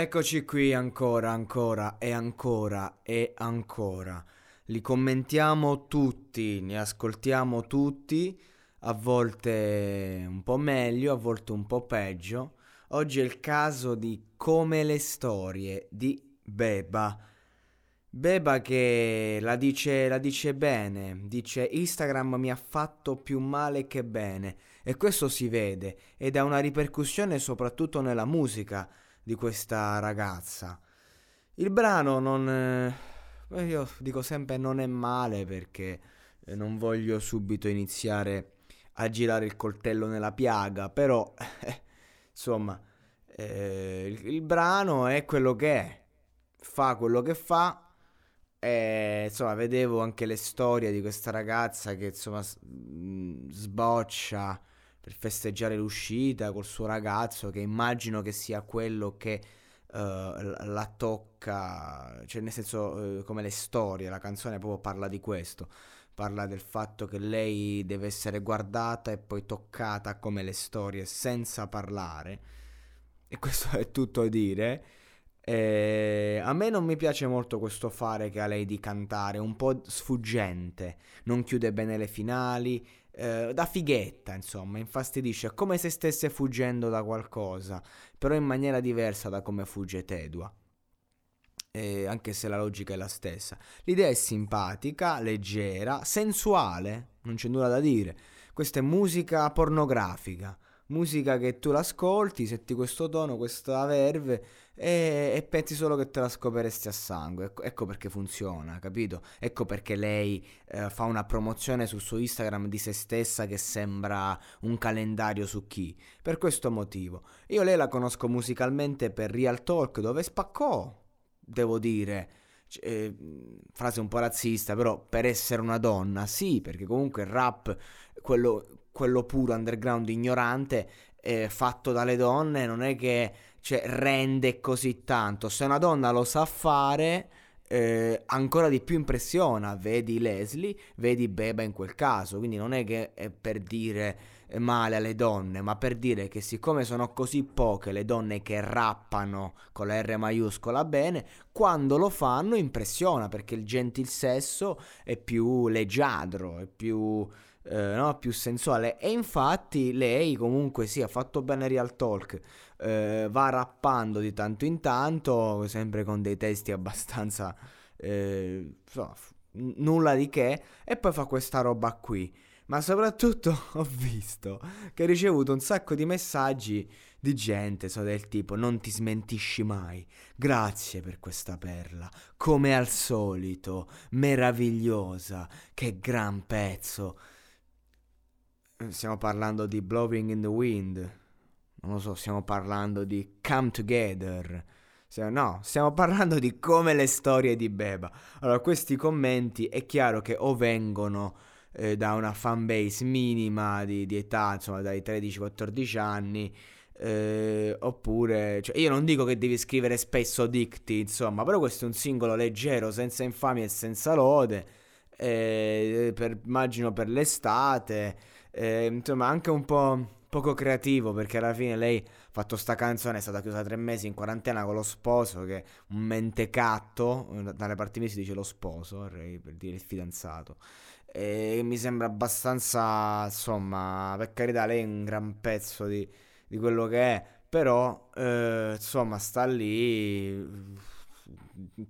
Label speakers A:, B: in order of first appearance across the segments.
A: Eccoci qui ancora, ancora e ancora e ancora. Li commentiamo tutti, ne ascoltiamo tutti, a volte un po' meglio, a volte un po' peggio. Oggi è il caso di Come le storie di Beba. Beba che la dice, la dice bene, dice Instagram mi ha fatto più male che bene e questo si vede ed ha una ripercussione soprattutto nella musica di questa ragazza. Il brano non... Eh, io dico sempre non è male perché eh, non voglio subito iniziare a girare il coltello nella piaga, però eh, insomma eh, il, il, brano è quello che è, fa quello che fa. E, insomma, vedevo anche le storie di questa ragazza che insomma sboccia per festeggiare l'uscita col suo ragazzo, che immagino che sia quello che uh, la tocca, cioè nel senso uh, come le storie, la canzone proprio parla di questo, parla del fatto che lei deve essere guardata e poi toccata come le storie senza parlare. E questo è tutto a dire. E a me non mi piace molto questo fare che ha lei di cantare, un po' sfuggente, non chiude bene le finali, eh, da fighetta, insomma, infastidisce, come se stesse fuggendo da qualcosa, però in maniera diversa da come fugge Tedua. Eh, anche se la logica è la stessa. L'idea è simpatica, leggera, sensuale, non c'è nulla da dire. Questa è musica pornografica musica che tu l'ascolti, senti questo tono, questa verve e, e, pensi solo che te la scoperesti a sangue. Ecco, ecco perché funziona, capito? Ecco perché lei eh, fa una promozione sul suo Instagram di se stessa che sembra un calendario su chi. Per questo motivo. Io lei la conosco musicalmente per Real Talk dove spaccò, devo dire. Eh, frase un po' razzista, però per essere una donna, sì, perché comunque il rap, quello, quello puro underground ignorante eh, fatto dalle donne non è che cioè, rende così tanto. Se una donna lo sa fare, eh, ancora di più impressiona. Vedi Leslie, vedi Beba in quel caso. Quindi non è che è per dire male alle donne, ma per dire che siccome sono così poche le donne che rappano con la R maiuscola bene, quando lo fanno impressiona perché il gentil sesso è più leggiadro, è più eh, no? più sensuale. E infatti lei comunque sì, ha fatto bene Real Talk. Eh, va rappando di tanto in tanto, sempre con dei testi abbastanza... Eh, so, nulla di che. E poi fa questa roba qui. Ma soprattutto ho visto che ha ricevuto un sacco di messaggi di gente, so del tipo non ti smentisci mai, grazie per questa perla, come al solito, meravigliosa, che gran pezzo. Stiamo parlando di Blowing in the Wind. Non lo so, stiamo parlando di Come Together. No, stiamo parlando di come le storie di Beba. Allora, questi commenti è chiaro che o vengono eh, da una fanbase minima di, di età, insomma dai 13-14 anni, eh, oppure... Cioè, io non dico che devi scrivere spesso dicti, insomma, però questo è un singolo leggero, senza infamia e senza lode, eh, per, immagino per l'estate eh, insomma anche un po' poco creativo perché alla fine lei ha fatto sta canzone, è stata chiusa tre mesi in quarantena con lo sposo che è un mentecatto, dalle parti mie si dice lo sposo, per dire il fidanzato. E mi sembra abbastanza, insomma, per carità lei è un gran pezzo di, di quello che è, però eh, insomma sta lì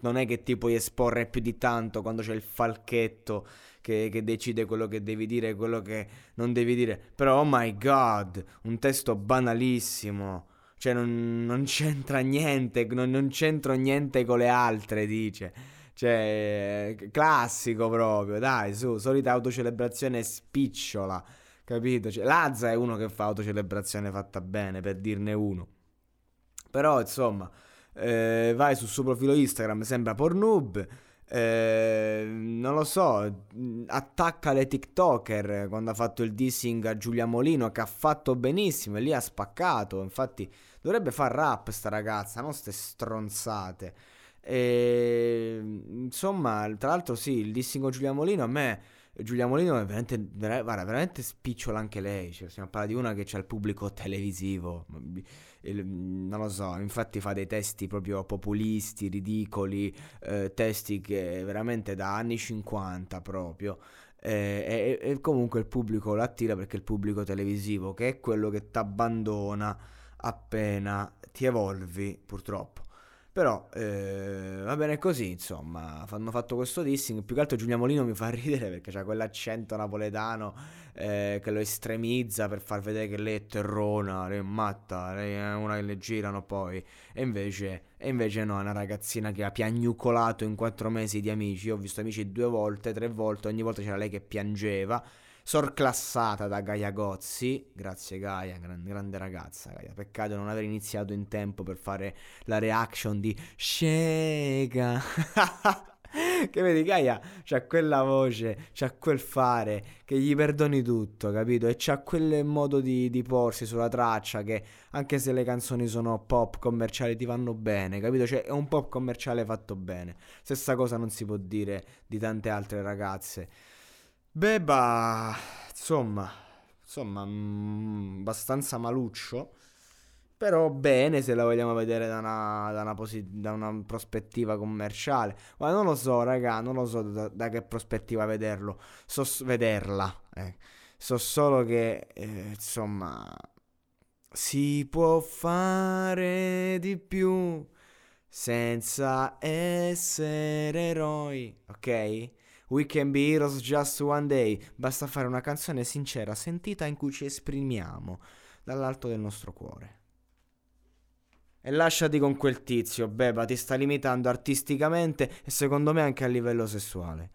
A: non è che ti puoi esporre più di tanto quando c'è il falchetto che, che, decide quello che devi dire e quello che non devi dire. Però, oh my god, un testo banalissimo. Cioè, non, non c'entra niente, non, non c'entro niente con le altre, dice. Cioè, classico proprio, dai, su, solita autocelebrazione spicciola, capito? Cioè, Lazza è uno che fa autocelebrazione fatta bene, per dirne uno. Però, insomma, eh, vai sul suo profilo Instagram, sembra Pornhub, Eh, non lo so, attacca le TikToker quando ha fatto il dissing a Giulia Molino che ha fatto benissimo e lì ha spaccato. Infatti dovrebbe far rap sta ragazza, non ste stronzate. E, insomma, tra l'altro sì, il dissing con Giulia Molino a me Giulia Molino è veramente, guarda, veramente spicciola anche lei. Cioè, stiamo parlando di una che ha il pubblico televisivo. non lo so, infatti fa dei testi proprio populisti, ridicoli, eh, testi che veramente da anni 50 proprio. Eh, e, e, comunque il pubblico lo attira perché il pubblico televisivo, che è quello che ti abbandona appena ti evolvi, purtroppo. Però eh, va bene così, insomma, hanno fatto questo dissing. Più che altro Giulia Molino mi fa ridere perché c'ha quell'accento napoletano eh, che lo estremizza per far vedere che lei è terrona, lei è matta, lei è una che le girano poi. E invece, e invece no, è una ragazzina che ha piagnucolato in quattro mesi di amici. Io ho visto amici due volte, tre volte, ogni volta c'era lei che piangeva sorclassata da Gaia Gozzi. Grazie Gaia, gran, grande ragazza Gaia. Peccato non aver iniziato in tempo per fare la reaction di Scega. che vedi Gaia c'ha quella voce, c'ha quel fare che gli perdoni tutto, capito? E c'ha quel modo di, di porsi sulla traccia che anche se le canzoni sono pop commerciali ti vanno bene, capito? Cioè è un pop commerciale fatto bene. Stessa cosa non si può dire di tante altre ragazze. Beh, bah, insomma, insomma, mh, mm, abbastanza maluccio. Però bene se la vogliamo vedere da una, da una, posi- da una prospettiva commerciale. Ma non lo so, raga, non lo so da, da che prospettiva vederlo. So vederla. Eh. So solo che, eh, insomma, si può fare di più senza essere eroi, ok? We can be heroes just one day. Basta fare una canzone sincera, sentita in cui ci esprimiamo dall'alto del nostro cuore. E lasciati con quel tizio, Beba, ti sta limitando artisticamente e secondo me anche a livello sessuale.